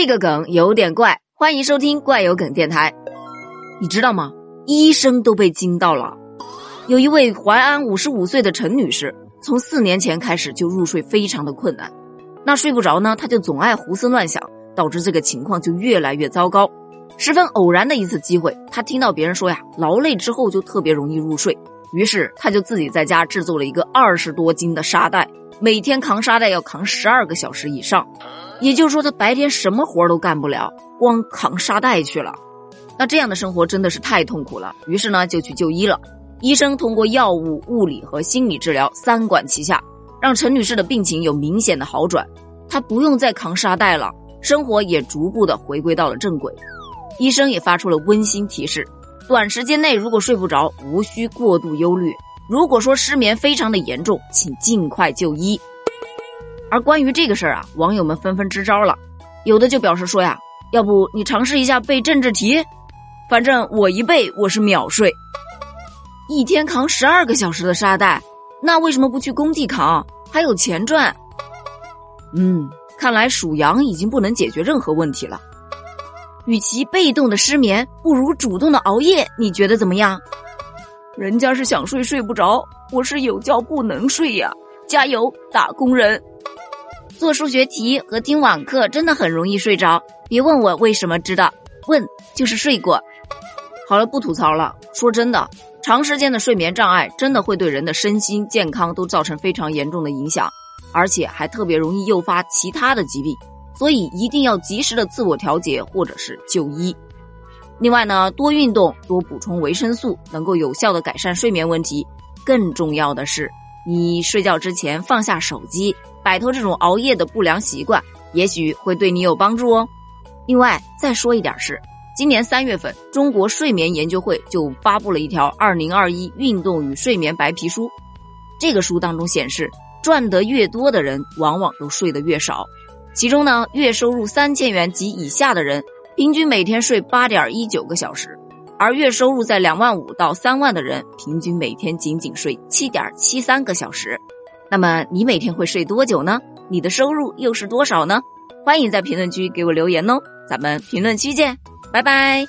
这个梗有点怪，欢迎收听怪有梗电台。你知道吗？医生都被惊到了。有一位淮安五十五岁的陈女士，从四年前开始就入睡非常的困难。那睡不着呢，她就总爱胡思乱想，导致这个情况就越来越糟糕。十分偶然的一次机会，她听到别人说呀，劳累之后就特别容易入睡，于是他就自己在家制作了一个二十多斤的沙袋，每天扛沙袋要扛十二个小时以上。也就是说，他白天什么活都干不了，光扛沙袋去了。那这样的生活真的是太痛苦了。于是呢，就去就医了。医生通过药物、物理和心理治疗三管齐下，让陈女士的病情有明显的好转。她不用再扛沙袋了，生活也逐步的回归到了正轨。医生也发出了温馨提示：短时间内如果睡不着，无需过度忧虑；如果说失眠非常的严重，请尽快就医。而关于这个事儿啊，网友们纷纷支招了，有的就表示说呀，要不你尝试一下背政治题，反正我一背我是秒睡。一天扛十二个小时的沙袋，那为什么不去工地扛？还有钱赚。嗯，看来属羊已经不能解决任何问题了。与其被动的失眠，不如主动的熬夜，你觉得怎么样？人家是想睡睡不着，我是有觉不能睡呀！加油，打工人！做数学题和听网课真的很容易睡着，别问我为什么知道，问就是睡过。好了，不吐槽了。说真的，长时间的睡眠障碍真的会对人的身心健康都造成非常严重的影响，而且还特别容易诱发其他的疾病，所以一定要及时的自我调节或者是就医。另外呢，多运动，多补充维生素，能够有效的改善睡眠问题。更重要的是。你睡觉之前放下手机，摆脱这种熬夜的不良习惯，也许会对你有帮助哦。另外，再说一点是，今年三月份，中国睡眠研究会就发布了一条《二零二一运动与睡眠白皮书》。这个书当中显示，赚得越多的人，往往都睡得越少。其中呢，月收入三千元及以下的人，平均每天睡八点一九个小时。而月收入在两万五到三万的人，平均每天仅仅睡七点七三个小时。那么你每天会睡多久呢？你的收入又是多少呢？欢迎在评论区给我留言哦，咱们评论区见，拜拜。